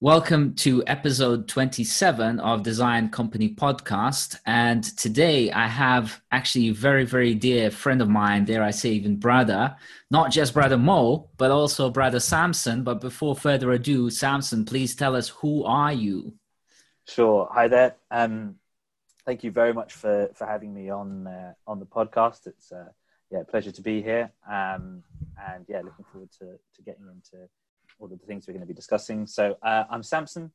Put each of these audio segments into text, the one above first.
Welcome to episode 27 of Design Company podcast. And today I have actually a very, very dear friend of mine, dare I say, even brother, not just brother Mo, but also brother Samson. But before further ado, Samson, please tell us who are you? Sure. Hi there. Um, thank you very much for, for having me on uh, on the podcast. It's uh, yeah, pleasure to be here. Um, and yeah, looking forward to, to getting into all of the things we're going to be discussing. So uh, I'm Samson.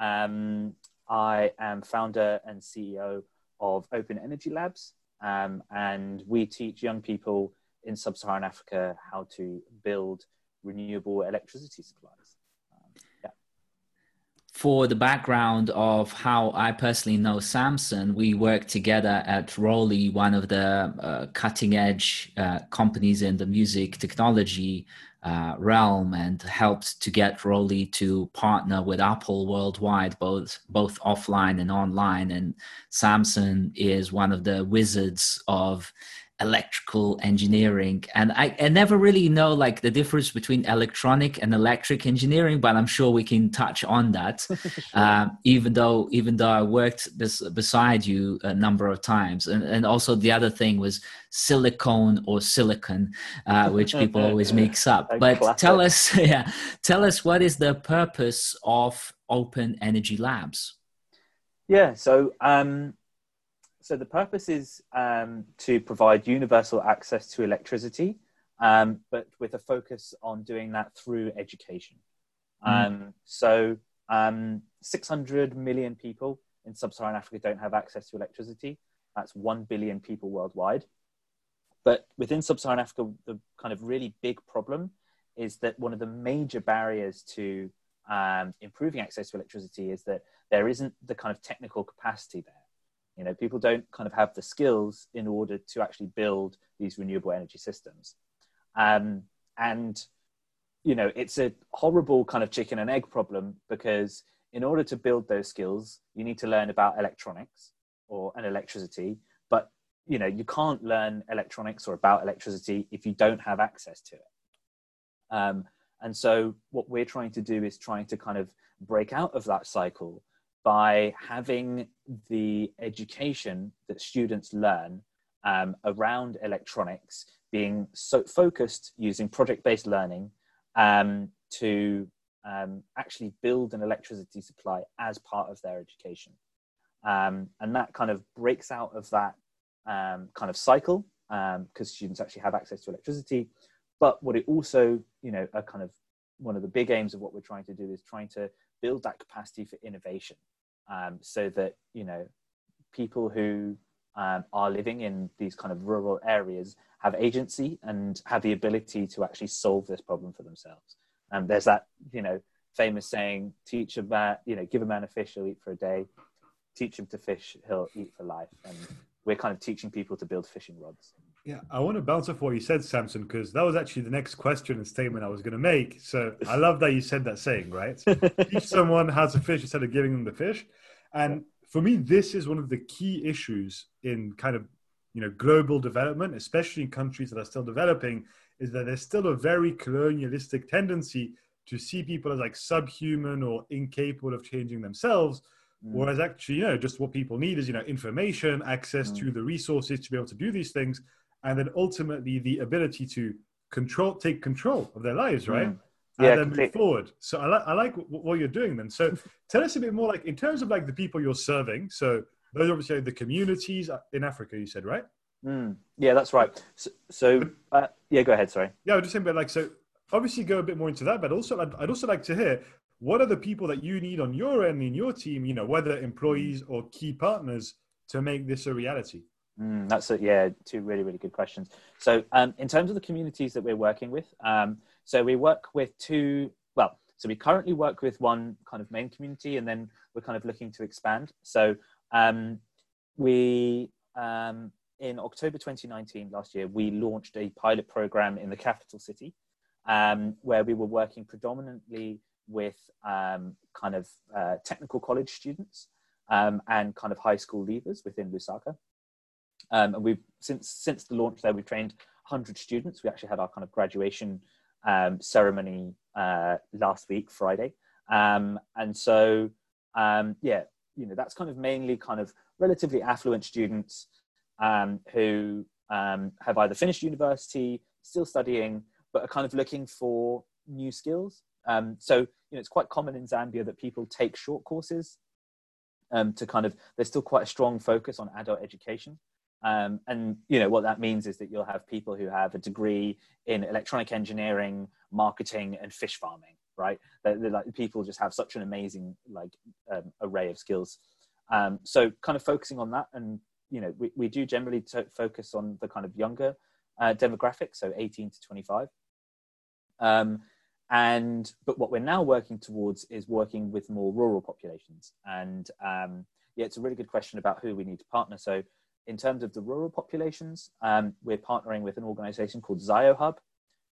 Um, I am founder and CEO of Open Energy Labs, um, and we teach young people in sub-Saharan Africa how to build renewable electricity supplies. For the background of how I personally know Samson, we worked together at Roli, one of the uh, cutting edge uh, companies in the music technology uh, realm and helped to get Roli to partner with Apple worldwide, both both offline and online. And Samson is one of the wizards of electrical engineering. And I, I never really know like the difference between electronic and electric engineering but i'm sure we can touch on that. Sure. uh, even though even though i worked bes- beside you a number of times. And, and also the other thing was silicone or silicon uh, which people always mix up. But classic. tell us yeah tell us what is the purpose of open energy labs? Yeah so um so the purpose is um, to provide universal access to electricity, um, but with a focus on doing that through education. Mm. Um, so um, 600 million people in sub-Saharan Africa don't have access to electricity. That's 1 billion people worldwide. But within sub-Saharan Africa, the kind of really big problem is that one of the major barriers to um, improving access to electricity is that there isn't the kind of technical capacity there. You know, people don't kind of have the skills in order to actually build these renewable energy systems. Um, and, you know, it's a horrible kind of chicken and egg problem because in order to build those skills, you need to learn about electronics or an electricity. But, you know, you can't learn electronics or about electricity if you don't have access to it. Um, and so what we're trying to do is trying to kind of break out of that cycle by having the education that students learn um, around electronics being so focused using project-based learning um, to um, actually build an electricity supply as part of their education. Um, and that kind of breaks out of that um, kind of cycle because um, students actually have access to electricity. But what it also, you know, a kind of one of the big aims of what we're trying to do is trying to build that capacity for innovation um, so that you know people who um, are living in these kind of rural areas have agency and have the ability to actually solve this problem for themselves. And there's that you know famous saying: "Teach a man, you know, give a man a fish, he'll eat for a day. Teach him to fish, he'll eat for life." And we're kind of teaching people to build fishing rods. Yeah, I want to bounce off what you said, Samson, because that was actually the next question and statement I was going to make. So I love that you said that saying, right? Teach someone how to fish instead of giving them the fish. And for me, this is one of the key issues in kind of you know global development, especially in countries that are still developing, is that there's still a very colonialistic tendency to see people as like subhuman or incapable of changing themselves Mm. Whereas actually, you know, just what people need is, you know, information, access mm. to the resources to be able to do these things, and then ultimately the ability to control, take control of their lives, right? Mm. Yeah, and then move forward. So I like I like what you're doing then. So tell us a bit more, like in terms of like the people you're serving. So those obviously the communities in Africa. You said right? Mm. Yeah, that's right. So, so uh, yeah, go ahead. Sorry. Yeah, I was just saying, but like so obviously go a bit more into that, but also I'd, I'd also like to hear what are the people that you need on your end in your team, you know, whether employees or key partners to make this a reality? Mm, that's a, yeah, two really, really good questions. So, um, in terms of the communities that we're working with, um, so we work with two, well, so we currently work with one kind of main community and then we're kind of looking to expand. So, um, we, um, in October 2019, last year, we launched a pilot program in the capital city um, where we were working predominantly with um, kind of uh, technical college students and kind of high school leavers within Lusaka. Um, and we've since since the launch there, we've trained 100 students. We actually had our kind of graduation um, ceremony uh, last week, Friday, Um, and so, um, yeah, you know, that's kind of mainly kind of relatively affluent students um, who um, have either finished university, still studying, but are kind of looking for new skills. So, you know, it's quite common in Zambia that people take short courses um, to kind of, there's still quite a strong focus on adult education. Um, and you know what that means is that you'll have people who have a degree in electronic engineering, marketing, and fish farming. Right? They're, they're like people just have such an amazing like um, array of skills. Um, so kind of focusing on that, and you know we, we do generally t- focus on the kind of younger uh, demographic, so 18 to 25. Um, and but what we're now working towards is working with more rural populations. And um, yeah, it's a really good question about who we need to partner. So in terms of the rural populations, um, we're partnering with an organization called ZioHub,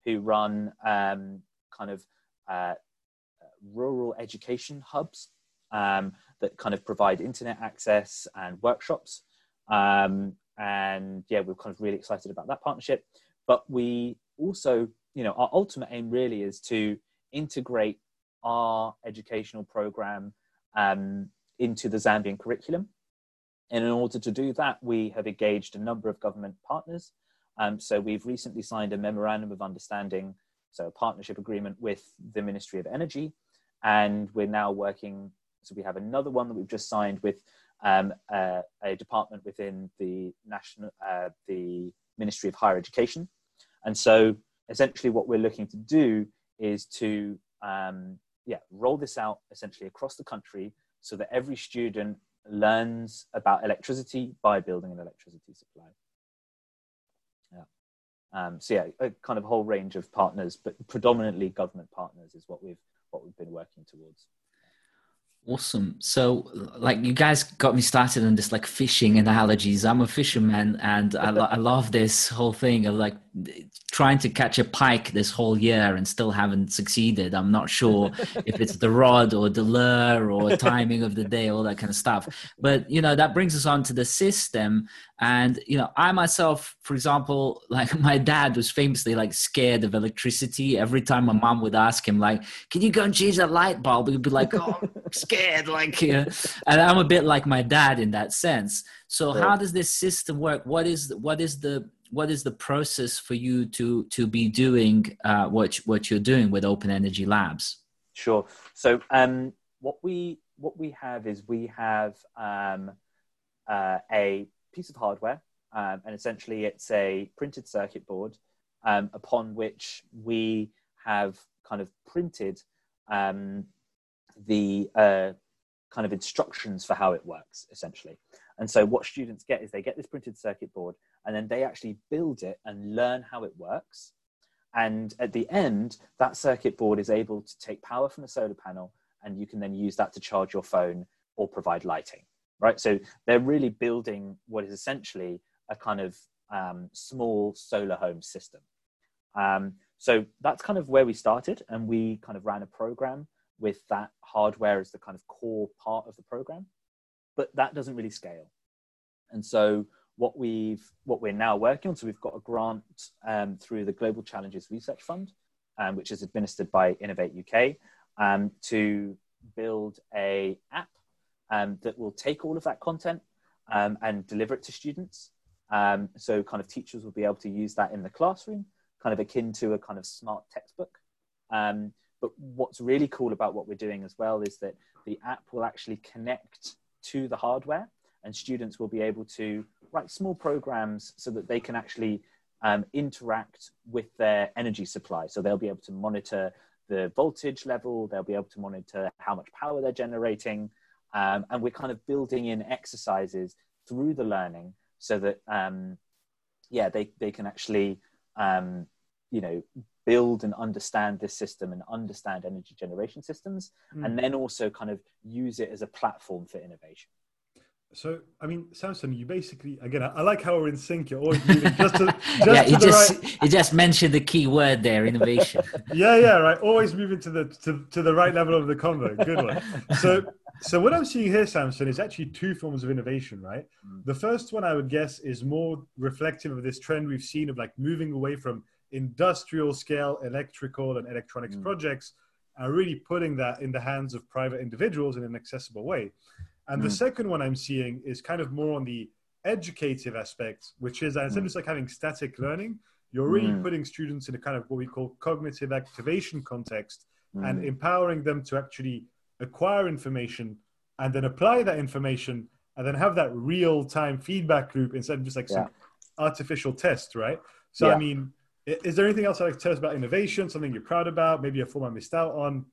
who run um, kind of uh, rural education hubs um, that kind of provide internet access and workshops. Um, and yeah, we're kind of really excited about that partnership. But we also, you know, our ultimate aim really is to integrate our educational program um, into the Zambian curriculum. And in order to do that, we have engaged a number of government partners. Um, so we've recently signed a memorandum of understanding, so a partnership agreement with the Ministry of Energy. And we're now working, so we have another one that we've just signed with um, uh, a department within the national, uh, the Ministry of Higher Education. And so essentially what we're looking to do is to um, yeah, roll this out essentially across the country so that every student learns about electricity by building an electricity supply. Yeah. Um, so yeah, a kind of whole range of partners, but predominantly government partners is what we've what we've been working towards. Awesome. So, like, you guys got me started on this like fishing analogies. I'm a fisherman, and I, lo- I love this whole thing of like trying to catch a pike this whole year and still haven't succeeded. I'm not sure if it's the rod or the lure or timing of the day, all that kind of stuff. But you know, that brings us on to the system. And you know, I myself, for example, like my dad was famously like scared of electricity. Every time my mom would ask him, like, "Can you go and change that light bulb?" He'd be like, "Oh, I'm scared." Like, you know, and I'm a bit like my dad in that sense. So, how does this system work? What is what is the what is the process for you to to be doing uh, what what you're doing with Open Energy Labs? Sure. So um, what we what we have is we have um, uh, a piece of hardware, um, and essentially it's a printed circuit board um, upon which we have kind of printed um, the uh, kind of instructions for how it works, essentially. And so what students get is they get this printed circuit board and then they actually build it and learn how it works. And at the end, that circuit board is able to take power from a solar panel and you can then use that to charge your phone or provide lighting, right? So they're really building what is essentially a kind of um, small solar home system. Um, so that's kind of where we started, and we kind of ran a program with that hardware as the kind of core part of the program, but that doesn't really scale. And so what we've what we're now working on. So we've got a grant um, through the Global Challenges Research Fund, um, which is administered by Innovate UK, um, to build a app um, that will take all of that content um, and deliver it to students. Um, so kind of teachers will be able to use that in the classroom, kind of akin to a kind of smart textbook. but what's really cool about what we're doing as well is that the app will actually connect to the hardware and students will be able to write small programs so that they can actually um, interact with their energy supply. So they'll be able to monitor the voltage level, they'll be able to monitor how much power they're generating. Um, and we're kind of building in exercises through the learning so that, um, yeah, they, they can actually, um, you know, build and understand this system and understand energy generation systems, mm. and then also kind of use it as a platform for innovation. So, I mean, Samson, you basically again. I, I like how we're in sync. You're always moving just to, just yeah. You just right... you just mentioned the key word there, innovation. yeah, yeah, right. Always moving to the to, to the right level of the convo. Good one. So, so what I'm seeing here, Samson, is actually two forms of innovation, right? Mm. The first one, I would guess, is more reflective of this trend we've seen of like moving away from industrial scale electrical and electronics mm. projects are really putting that in the hands of private individuals in an accessible way. And mm. the second one I'm seeing is kind of more on the educative aspect, which is instead of just like having static learning, you're really mm. putting students in a kind of what we call cognitive activation context mm. and empowering them to actually acquire information and then apply that information and then have that real time feedback loop instead of just like yeah. some artificial test, right? So, yeah. I mean, is there anything else I'd like to tell us about innovation, something you're proud about, maybe a form I missed out on?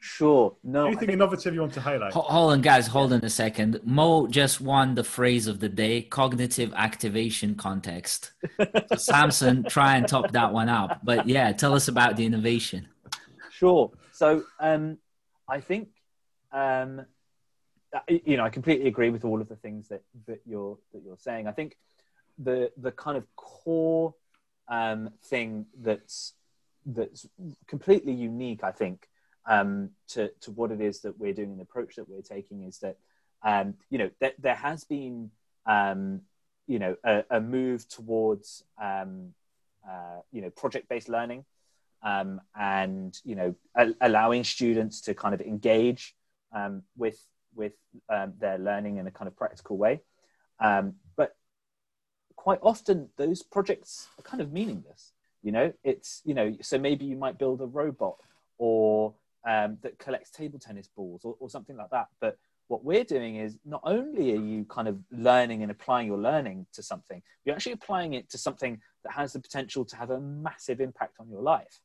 Sure. No. Anything think... innovative you want to highlight? Hold on, guys. Hold on a second. Mo just won the phrase of the day: cognitive activation context. so Samson, try and top that one up. But yeah, tell us about the innovation. Sure. So um, I think um, you know I completely agree with all of the things that that you're that you're saying. I think the the kind of core um, thing that's that's completely unique. I think um, to to what it is that we're doing and the approach that we're taking is that um, you know th- there has been um, you know a, a move towards um, uh, you know project based learning um, and you know a- allowing students to kind of engage um, with with their learning in a kind of practical way. Quite often those projects are kind of meaningless. You know, it's you know so maybe you might build a robot or um, that collects table tennis balls or, or something like that. But what we're doing is not only are you kind of learning and applying your learning to something, you're actually applying it to something that has the potential to have a massive impact on your life.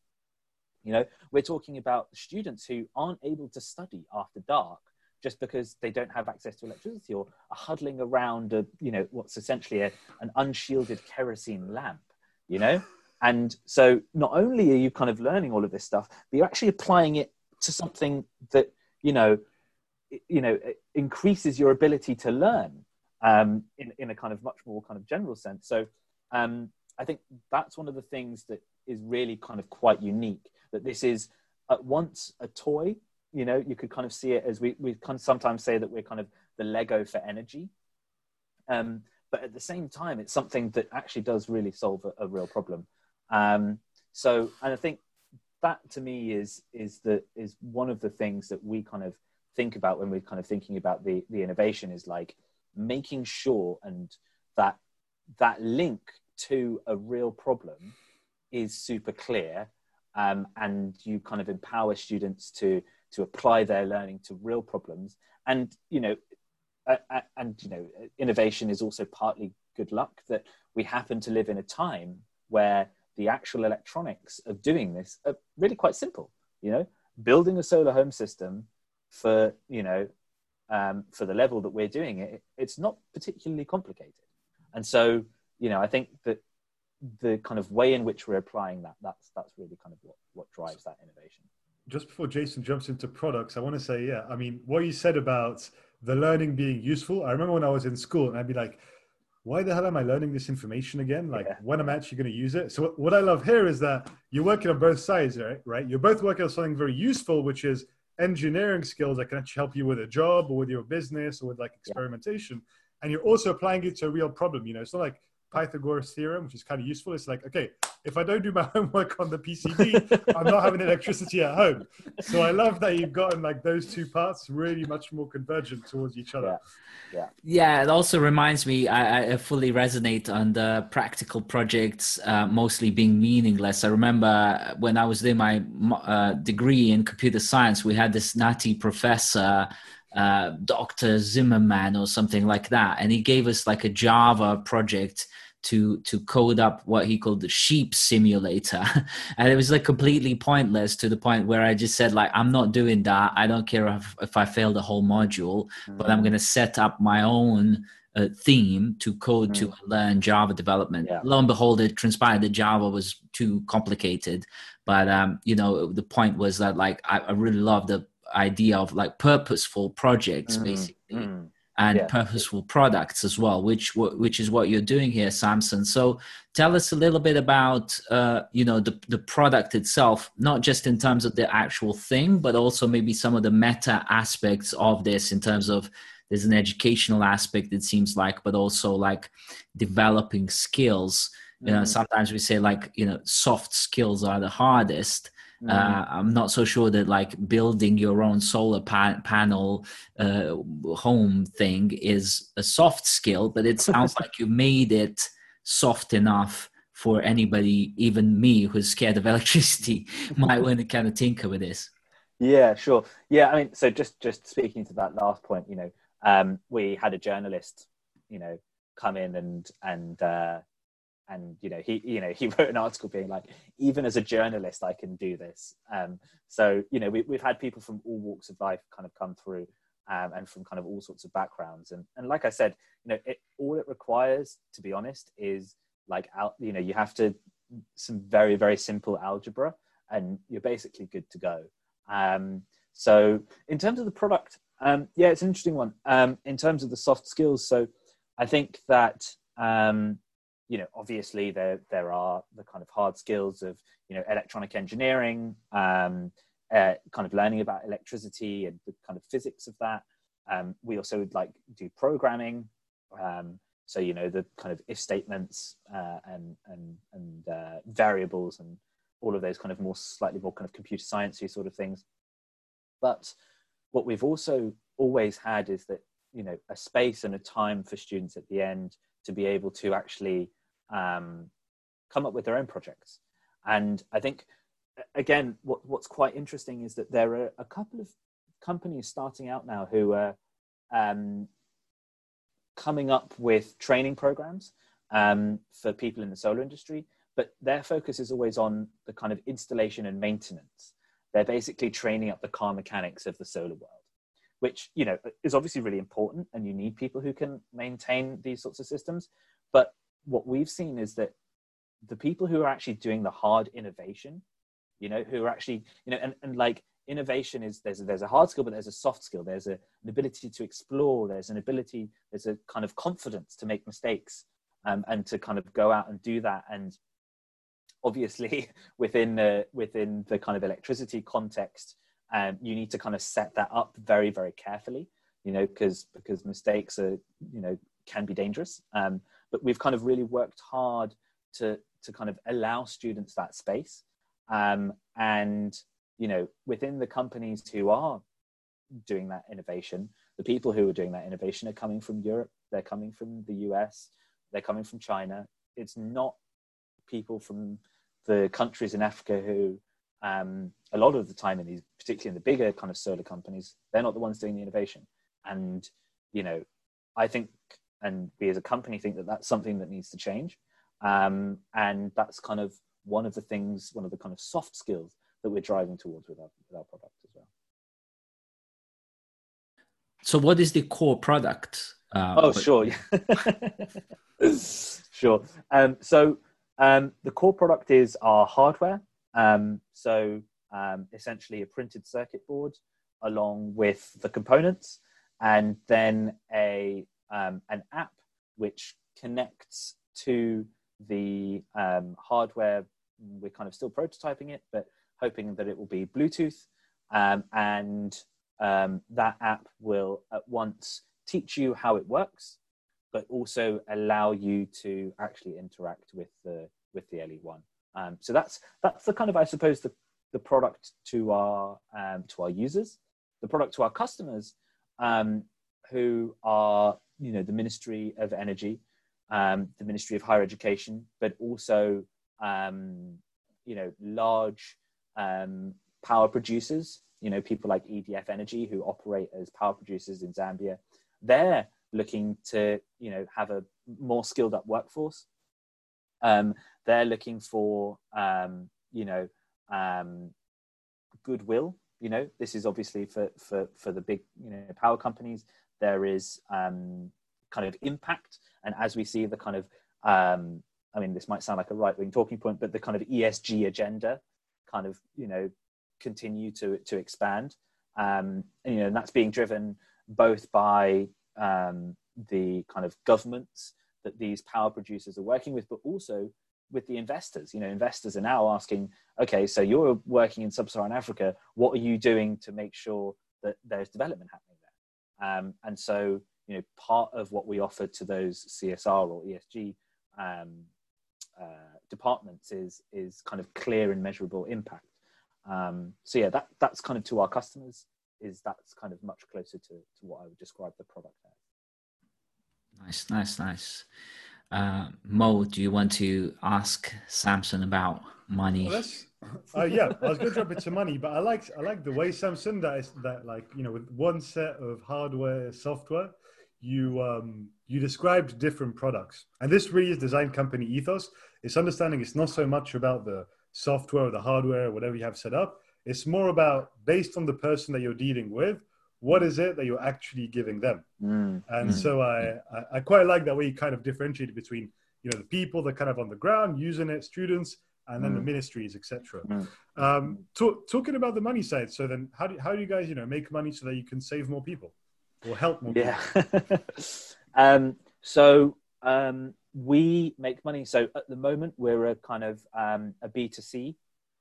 You know, we're talking about students who aren't able to study after dark just because they don't have access to electricity or are huddling around a, you know, what's essentially a, an unshielded kerosene lamp, you know? And so not only are you kind of learning all of this stuff, but you're actually applying it to something that you know you know increases your ability to learn um, in, in a kind of much more kind of general sense so um, i think that's one of the things that is really kind of quite unique that this is at once a toy you know you could kind of see it as we, we kind of sometimes say that we're kind of the lego for energy. Um, but at the same time it's something that actually does really solve a, a real problem. Um, so and i think that to me is is the is one of the things that we kind of think about when we're kind of thinking about the the innovation is like making sure and that that link to a real problem is super clear um, and you kind of empower students to to apply their learning to real problems and you know uh, and you know innovation is also partly good luck that we happen to live in a time where the actual electronics of doing this are really quite simple. You know, building a solar home system for you know um, for the level that we're doing it, it's not particularly complicated. And so, you know, I think that the kind of way in which we're applying that that's that's really kind of what what drives that innovation. Just before Jason jumps into products, I want to say, yeah, I mean, what you said about the learning being useful. I remember when I was in school, and I'd be like, why the hell am I learning this information again? Like yeah. when am I'm actually going to use it. So what I love here is that you're working on both sides, right? Right. You're both working on something very useful, which is engineering skills that can actually help you with a job or with your business or with like experimentation. Yeah. And you're also applying it to a real problem. You know, it's not like Pythagoras theorem, which is kind of useful. It's like, okay, if I don't do my homework on the PCB, I'm not having electricity at home. So I love that you've gotten like those two parts really much more convergent towards each other. Yeah. Yeah. yeah it also reminds me, I, I fully resonate on the practical projects uh, mostly being meaningless. I remember when I was doing my uh, degree in computer science, we had this natty professor uh, Dr. Zimmerman or something like that. And he gave us like a Java project to to code up what he called the sheep simulator and it was like completely pointless to the point where i just said like i'm not doing that i don't care if, if i fail the whole module mm. but i'm mm. going to set up my own uh, theme to code mm. to learn java development yeah. lo and behold it transpired that java was too complicated but um, you know the point was that like i, I really love the idea of like purposeful projects mm, basically mm. and yeah. purposeful products as well which which is what you're doing here samson so tell us a little bit about uh, you know the, the product itself not just in terms of the actual thing but also maybe some of the meta aspects of this in terms of there's an educational aspect it seems like but also like developing skills you know mm. sometimes we say like you know soft skills are the hardest Mm. Uh, I'm not so sure that like building your own solar pa- panel uh, home thing is a soft skill, but it sounds like you made it soft enough for anybody, even me, who's scared of electricity, might want to kind of tinker with this. Yeah, sure. Yeah, I mean, so just just speaking to that last point, you know, um, we had a journalist, you know, come in and and uh, and you know he you know he wrote an article being like even as a journalist i can do this. Um, so you know we, we've had people from all walks of life kind of come through um, and from kind of all sorts of backgrounds. And and like i said you know it, all it requires to be honest is like out you know you have to some very very simple algebra and you're basically good to go. Um, so in terms of the product um, yeah it's an interesting one. Um, in terms of the soft skills so i think that um, you know, obviously there there are the kind of hard skills of you know electronic engineering, um, uh, kind of learning about electricity and the kind of physics of that. Um, we also would like do programming, um, so you know the kind of if statements uh, and and and uh, variables and all of those kind of more slightly more kind of computer sciencey sort of things. But what we've also always had is that you know a space and a time for students at the end to be able to actually um, come up with their own projects. And I think, again, what, what's quite interesting is that there are a couple of companies starting out now who are um, coming up with training programs um, for people in the solar industry, but their focus is always on the kind of installation and maintenance. They're basically training up the car mechanics of the solar world which you know is obviously really important and you need people who can maintain these sorts of systems but what we've seen is that the people who are actually doing the hard innovation, you know, who are actually, you know, and, and like innovation is there's a, there's a hard skill, but there's a soft skill. There's a, an ability to explore. There's an ability. There's a kind of confidence to make mistakes um, and to kind of go out and do that. And obviously, within the within the kind of electricity context, um, you need to kind of set that up very very carefully. You know, because because mistakes are you know can be dangerous. Um, but we've kind of really worked hard to to kind of allow students that space. Um, and you know within the companies who are doing that innovation the people who are doing that innovation are coming from europe they're coming from the us they're coming from china. It's not people from the countries in africa who um, a lot of the time in these particularly in the bigger kind of solar companies they're not the ones doing the innovation. And you know i think and we as a company think that that's something that needs to change. Um, and that's kind of one of the things one of the kind of soft skills that we're driving towards with our, with our product as well. So what is the core product uh, oh sure. Sure. Um, so um, the core product is our hardware. Um, so um, essentially a printed circuit board along with the components and then a um, an app which connects to the um, hardware. We're kind of still prototyping it, but hoping that it will be Bluetooth. Um, and um, that app will at once teach you how it works, but also allow you to actually interact with the with the LE1. Um, so that's that's the kind of I suppose the the product to our um, to our users, the product to our customers, um, who are you know the Ministry of Energy, um, the Ministry of Higher Education, but also um, you know large um, power producers. You know people like EDF Energy who operate as power producers in Zambia. They're looking to you know have a more skilled up workforce. Um, they're looking for um, you know um, goodwill you know this is obviously for for for the big you know power companies there is um, kind of impact. And as we see the kind of, um, I mean, this might sound like a right wing talking point, but the kind of ESG agenda kind of, you know, continue to, to expand. Um, and, you know, and that's being driven both by um, the kind of governments that these power producers are working with, but also with the investors. You know, investors are now asking, okay, so you're working in sub-Saharan Africa. What are you doing to make sure that there's development happening? Um, and so, you know, part of what we offer to those CSR or ESG um, uh, departments is is kind of clear and measurable impact. Um, so yeah, that that's kind of to our customers is that's kind of much closer to, to what I would describe the product as. Nice, nice, nice. Uh, Mo, do you want to ask Samson about money? Well, uh, yeah, I was going to jump into money, but I like I like the way Samson that is that like you know with one set of hardware software, you um, you described different products, and this really is design company ethos. It's understanding it's not so much about the software or the hardware, whatever you have set up. It's more about based on the person that you're dealing with, what is it that you're actually giving them? Mm. And mm. so I, I, I quite like that way you kind of differentiate between you know the people that kind of on the ground using it, students, and then mm. the ministries, etc. Mm. Um, talk, talking about the money side. So then, how do how do you guys you know make money so that you can save more people or help more? People? Yeah. um, so um, we make money. So at the moment, we're a kind of um, a B two C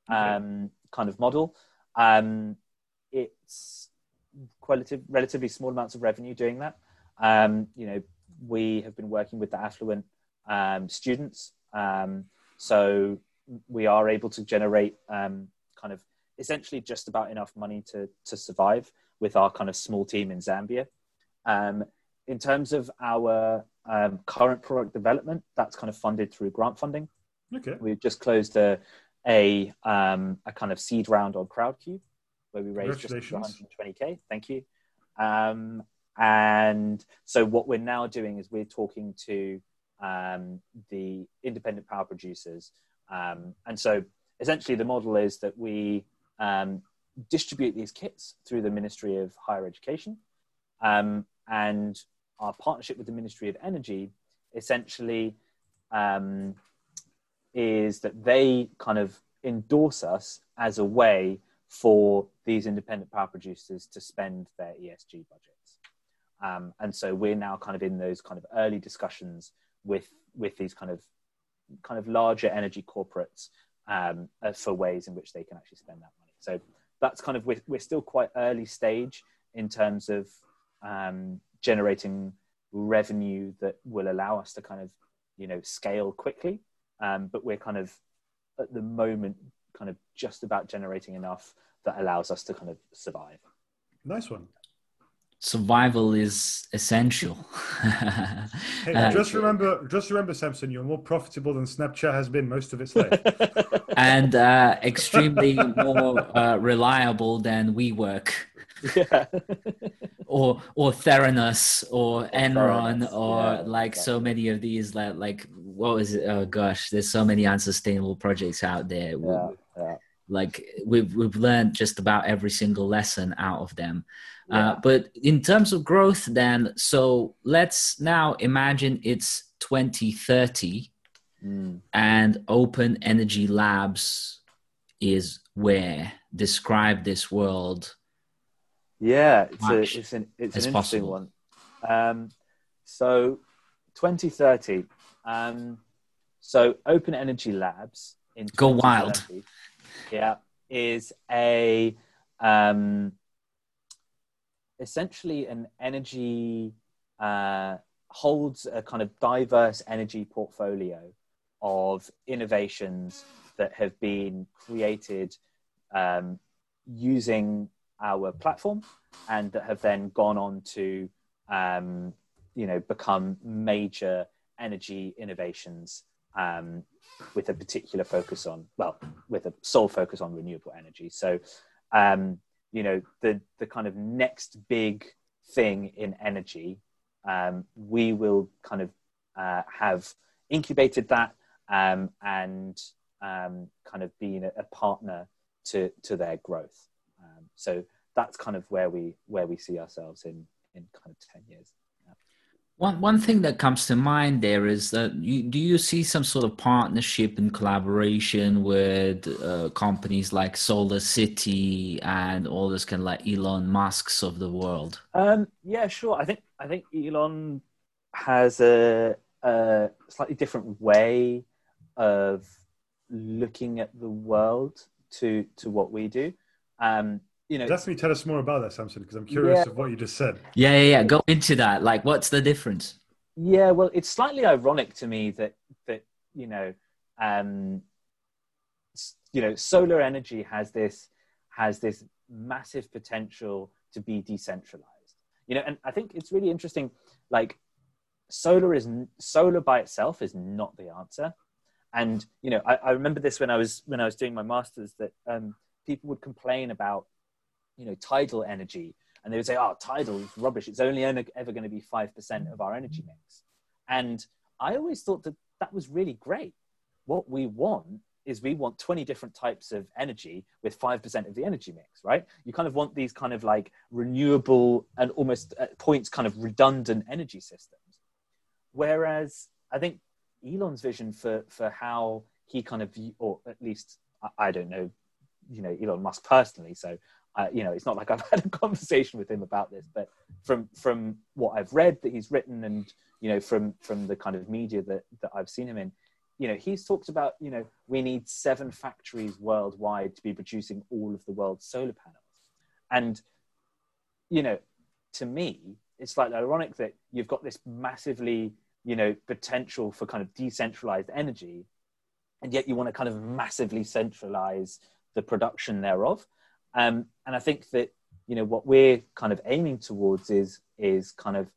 um, kind of model. Um, it's relative, relatively small amounts of revenue doing that. Um, you know, we have been working with the affluent um, students, um, so we are able to generate um, kind of essentially just about enough money to to survive with our kind of small team in Zambia. Um, in terms of our um, current product development, that's kind of funded through grant funding. Okay. We've just closed a a um, a kind of seed round on Crowdcube where we raised just 120k. Thank you. Um, and so what we're now doing is we're talking to um, the independent power producers, um, and so essentially the model is that we um, distribute these kits through the Ministry of Higher Education, um, and our partnership with the Ministry of Energy essentially um, is that they kind of endorse us as a way for these independent power producers to spend their ESG budgets. Um, and so we're now kind of in those kind of early discussions with with these kind of kind of larger energy corporates um, uh, for ways in which they can actually spend that money. So that's kind of we're, we're still quite early stage in terms of um, generating revenue that will allow us to kind of you know scale quickly. Um, but we're kind of at the moment kind of just about generating enough that allows us to kind of survive. Nice one survival is essential hey, uh, just remember just remember samson you're more profitable than snapchat has been most of its life and uh, extremely more uh, reliable than WeWork yeah. or or Theranos or Enron or yeah, like exactly. so many of these like like what was it? Oh gosh, there's so many unsustainable projects out there. Yeah, yeah. Like we've we've learned just about every single lesson out of them. Uh, but in terms of growth, then so let's now imagine it's 2030, mm. and Open Energy Labs is where describe this world yeah, it's a, it's an it's an interesting possible. one. Um, so, 2030. Um, so, Open Energy Labs in go wild. Yeah, is a um, essentially an energy uh, holds a kind of diverse energy portfolio of innovations that have been created um, using our platform and that have then gone on to um, you know become major energy innovations um, with a particular focus on well with a sole focus on renewable energy. So um, you know the the kind of next big thing in energy um, we will kind of uh, have incubated that um, and um, kind of being a, a partner to to their growth. Um, so that's kind of where we where we see ourselves in in kind of 10 years one one thing that comes to mind there is that you, do you see some sort of partnership and collaboration with uh, companies like SolarCity and all those kind of like Elon Musk's of the world? Um, yeah, sure. I think I think Elon has a, a slightly different way of looking at the world to to what we do. Um, you know, definitely tell us more about that, Samson, because I'm curious yeah. of what you just said. Yeah, yeah, yeah. Go into that. Like, what's the difference? Yeah, well, it's slightly ironic to me that that you know, um, you know, solar energy has this has this massive potential to be decentralized. You know, and I think it's really interesting. Like, solar is solar by itself is not the answer. And you know, I, I remember this when I was when I was doing my masters that um, people would complain about you know tidal energy. And they would say oh tidal is rubbish. It's only ever going to be 5% of our energy mix. And i always thought that that was really great. What we want is we want 20 different types of energy with 5% of the energy mix right? You kind of want these kind of like renewable and almost at points kind of redundant energy systems. Whereas i think elon's vision for for how he kind of or at least i don't know you know elon musk personally so uh, you know, it's not like I've had a conversation with him about this, but from from what I've read that he's written, and you know, from from the kind of media that that I've seen him in, you know, he's talked about you know we need seven factories worldwide to be producing all of the world's solar panels, and you know, to me, it's like ironic that you've got this massively you know potential for kind of decentralized energy, and yet you want to kind of massively centralize the production thereof um, and I think that you know what we're kind of aiming towards is is kind of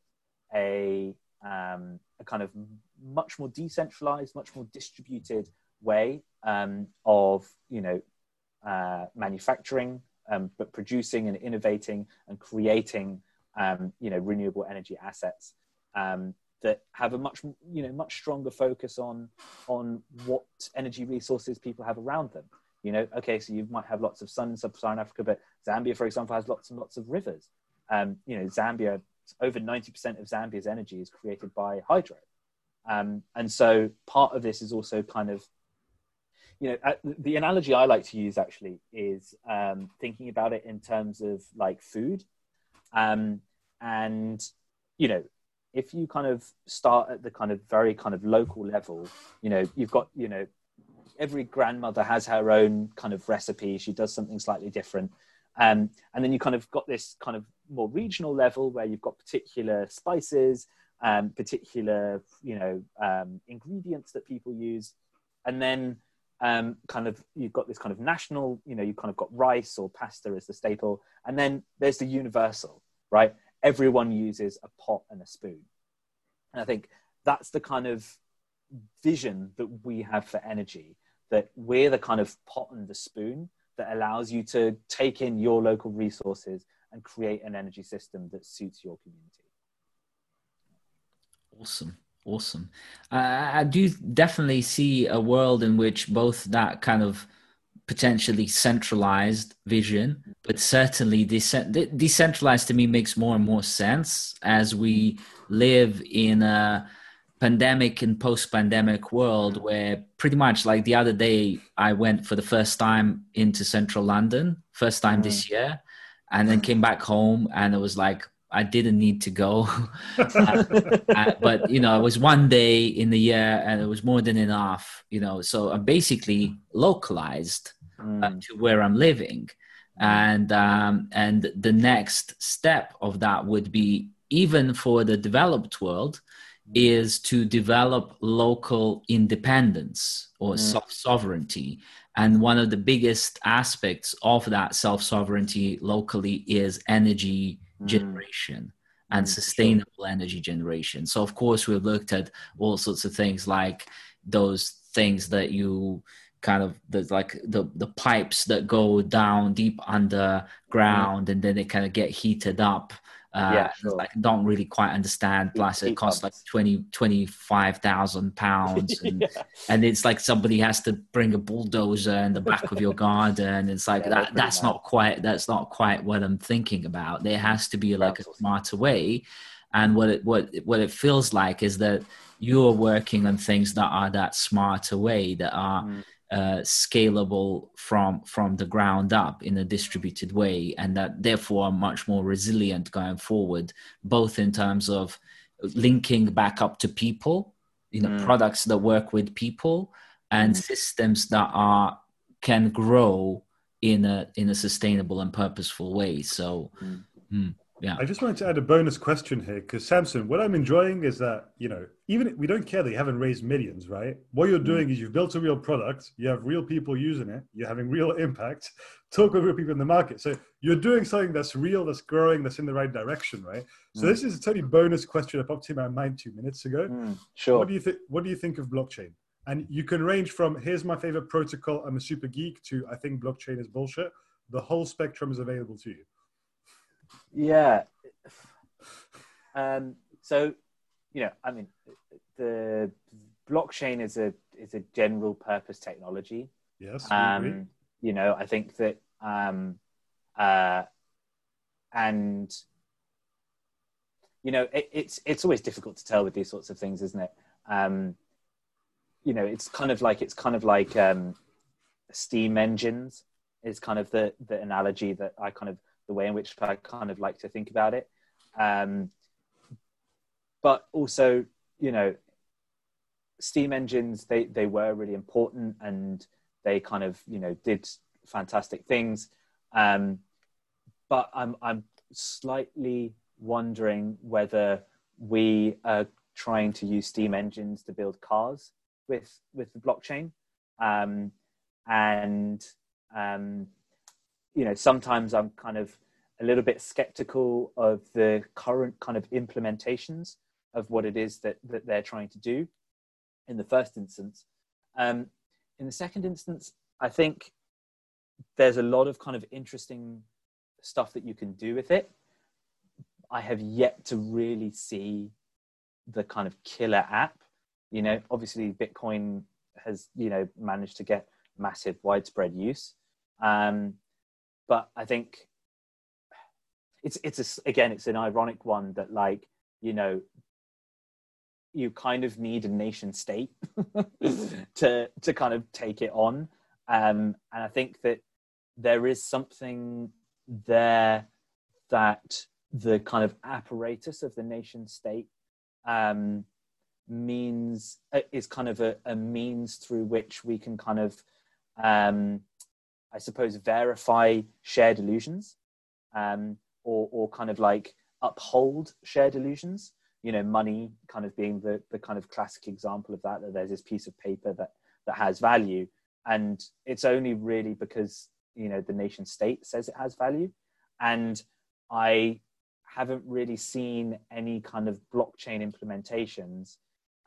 a um, a kind of much more decentralized, much more distributed way um, of you know uh, manufacturing, um, but producing and innovating and creating um, you know renewable energy assets um, that have a much you know much stronger focus on on what energy resources people have around them. You know, okay, so you might have lots of sun in sub-Saharan Africa, but Zambia, for example, has lots and lots of rivers. Um, you know, Zambia, over 90% of Zambia's energy is created by hydro. Um, and so part of this is also kind of, you know, uh, the analogy I like to use actually is um, thinking about it in terms of like food. Um, and, you know, if you kind of start at the kind of very kind of local level, you know, you've got, you know, every grandmother has her own kind of recipe. She does something slightly different. Um, and then you kind of got this kind of more regional level where you've got particular spices, um, particular, you know, um, ingredients that people use. And then um, kind of you've got this kind of national, you know, you've kind of got rice or pasta as the staple. And then there's the universal, right? Everyone uses a pot and a spoon. And I think that's the kind of vision that we have for energy that we're the kind of pot and the spoon that allows you to take in your local resources and create an energy system that suits your community. Awesome. Awesome. Uh, I do definitely see a world in which both that kind of potentially centralized vision, but certainly de- decentralized to me makes more and more sense as we live in a pandemic and post-pandemic world where pretty much like the other day i went for the first time into central london first time mm. this year and then came back home and it was like i didn't need to go uh, but you know it was one day in the year and it was more than enough you know so i'm basically localized uh, mm. uh, to where i'm living and um, and the next step of that would be even for the developed world is to develop local independence or mm. self sovereignty. And one of the biggest aspects of that self sovereignty locally is energy mm. generation and mm, sustainable sure. energy generation. So, of course, we've looked at all sorts of things like those things that you kind of the like the the pipes that go down deep underground mm. and then they kind of get heated up uh, yeah, sure. like don't really quite understand. Plus, it costs like 20, 25,000 pounds, and, yeah. and it's like somebody has to bring a bulldozer in the back of your garden. It's like yeah, that. That's not quite. That's not quite what I'm thinking about. There has to be like a smarter way, and what it what what it feels like is that you're working on things that are that smarter way that are. Mm uh, scalable from from the ground up in a distributed way, and that therefore are much more resilient going forward, both in terms of linking back up to people, you know, mm. products that work with people, and mm. systems that are can grow in a in a sustainable and purposeful way. So. Mm. Yeah. I just wanted to add a bonus question here because Samson, what I'm enjoying is that you know even we don't care that you haven't raised millions, right? What you're doing is you've built a real product, you have real people using it, you're having real impact. Talk with real people in the market, so you're doing something that's real, that's growing, that's in the right direction, right? So Mm. this is a totally bonus question that popped in my mind two minutes ago. Mm, sure. What do you think? What do you think of blockchain? And you can range from here's my favorite protocol, I'm a super geek, to I think blockchain is bullshit. The whole spectrum is available to you. Yeah. Um, so, you know, I mean, the blockchain is a is a general purpose technology. Yes. Um, you know, I think that, um, uh, and you know, it, it's it's always difficult to tell with these sorts of things, isn't it? Um, you know, it's kind of like it's kind of like um, steam engines is kind of the the analogy that I kind of the way in which I kind of like to think about it. Um, but also, you know, steam engines they they were really important and they kind of you know did fantastic things. Um, but I'm I'm slightly wondering whether we are trying to use steam engines to build cars with with the blockchain, um, and um, you know sometimes I'm kind of a little bit skeptical of the current kind of implementations of what it is that that they're trying to do in the first instance. Um, in the second instance, I think there's a lot of kind of interesting stuff that you can do with it. I have yet to really see the kind of killer app. You know, obviously Bitcoin has you know managed to get massive widespread use, um, but I think it's it's a, again it's an ironic one that like you know you kind of need a nation state to to kind of take it on. Um, and i think that there is something there that the kind of apparatus of the nation state um, means uh, is kind of a, a means through which we can kind of um, i suppose verify shared illusions um, or or kind of like uphold shared illusions. You know money kind of being the the kind of classic example of that that there's this piece of paper that that has value. And it's only really because you know the nation state says it has value. And i haven't really seen any kind of blockchain implementations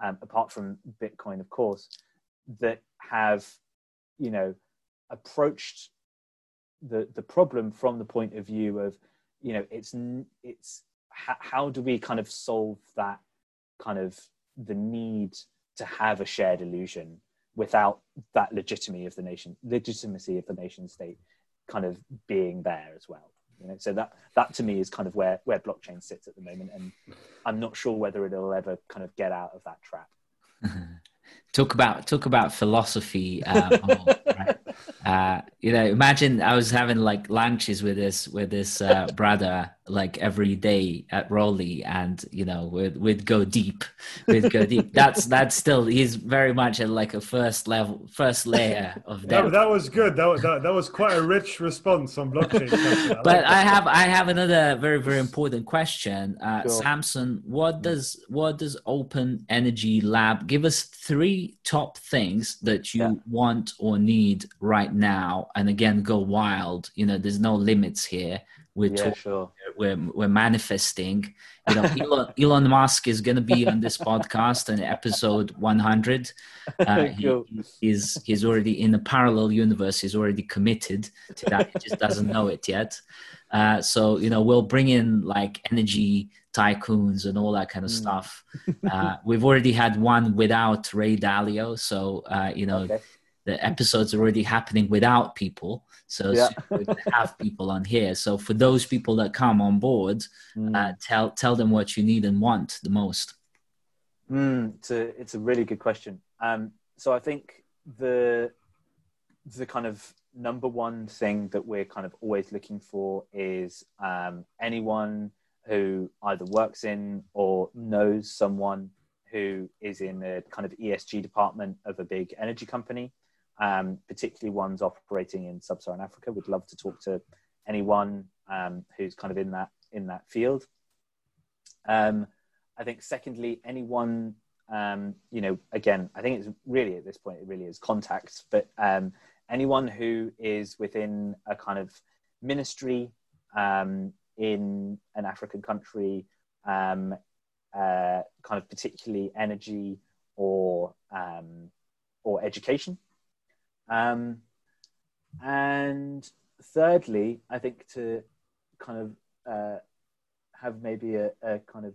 um, apart from bitcoin of course that have you know approached the the problem from the point of view of you know it's it's how, how do we kind of solve that kind of the need to have a shared illusion without that legitimacy of the nation legitimacy of the nation state kind of being there as well you know so that that to me is kind of where where blockchain sits at the moment and i'm not sure whether it'll ever kind of get out of that trap talk about talk about philosophy uh, right? Uh, you know imagine i was having like lunches with this with this uh, brother like every day at Rolly and you know we'd, we'd go deep we'd go deep that's that's still he's very much at like a first level first layer of That, depth that was good. That, was- that, that was quite a rich response on blockchain. I but like I have I have another very very important question, uh, Sure. Samson. What does what does Open Energy Lab give us three top things that you Yeah. want or need right now? And again, go wild. You know, there's no limits here. We're yeah talking, sure we're we're manifesting. You know, Elon, Elon Musk is going to be on this podcast in episode 100. Uh, he- he's he's already in a parallel universe. He's already committed to that. He just doesn't know it yet. Uh, so you know, we'll bring in like energy tycoons and all that kind of Mm. stuff. Uh, we've already had one without Ray Dalio, so uh, you know okay the episodes are already happening without people. So it's Yeah. good to have people on here. So for those people that come on board, Mm. uh, tell tell them what you need and want the most. Mm, it's a it's a really good question. Um, so I think the the kind of number one thing that we're kind of always looking for is um, anyone who either works in or knows someone who is in the kind of ESG department of a big energy company, um, particularly ones operating in sub-Saharan Africa. We'd love to talk to anyone um, who's kind of in that in that field. Um, I think secondly, anyone um, you know, again, I think it's really at this point it really is contacts, but um, anyone who is within a kind of ministry um, in an African country, uh, kind of particularly energy or or education, um, and thirdly, I think to kind of uh, have maybe a, a kind of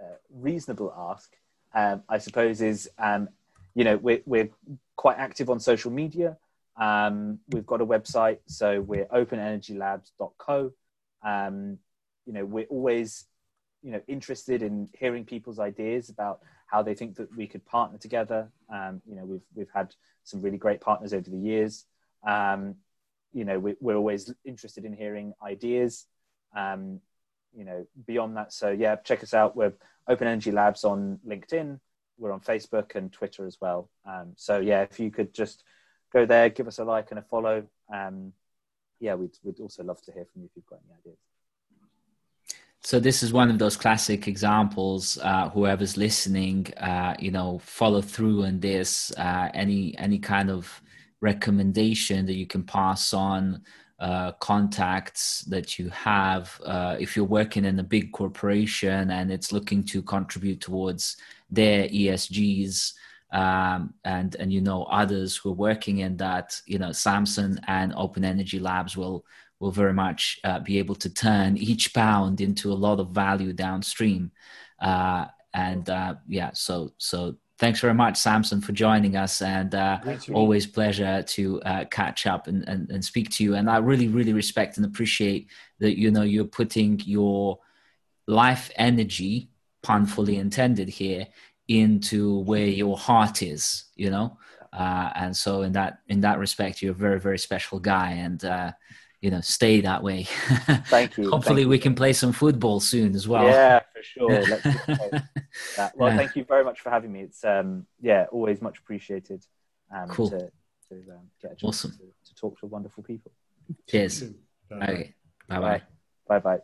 uh, reasonable ask, um, I suppose, is um, you know we're we're quite active on social media. Um, we've got a website, so we're openenergylabs.co. Um, you know, we're always you know interested in hearing people's ideas about how they think that we could partner together. Um, you know, we've we've had some really great partners over the years. Um, you know, we, are always interested in hearing ideas. Um, you know, beyond that, so yeah, check us out. We're Open Energy Labs on LinkedIn. We're on Facebook and Twitter as well. Um, so yeah, if you could just go there, give us a like and a follow. Um, yeah, we'd, we'd also love to hear from you if you've got any ideas. So this is one of those classic examples. Uh, whoever's listening, uh, you know, follow through on this. Uh, any any kind of recommendation that you can pass on, uh, contacts that you have. Uh, if you're working in a big corporation and it's looking to contribute towards their ESGs, um, and and you know others who are working in that, you know, Samson and Open Energy Labs will will very much uh, be able to turn each pound into a lot of value downstream. Uh, and uh, yeah, so so thanks very much, Samson, for joining us, and uh, always pleasure to uh, catch up and, and, and speak to you. And I really really respect and appreciate that you know you're putting your life energy, pun fully intended here, into where your heart is. You know. Uh, and so in that in that respect, you're a very very special guy, and uh, you know stay that way. Thank you. Hopefully thank we you. can play some football soon as well. Yeah for sure. Well yeah. thank you very much for having me. It's um yeah always much appreciated um cool. to, to um, get a chance awesome. to, to, talk to wonderful people. Cheers. Okay. Bye bye. Bye bye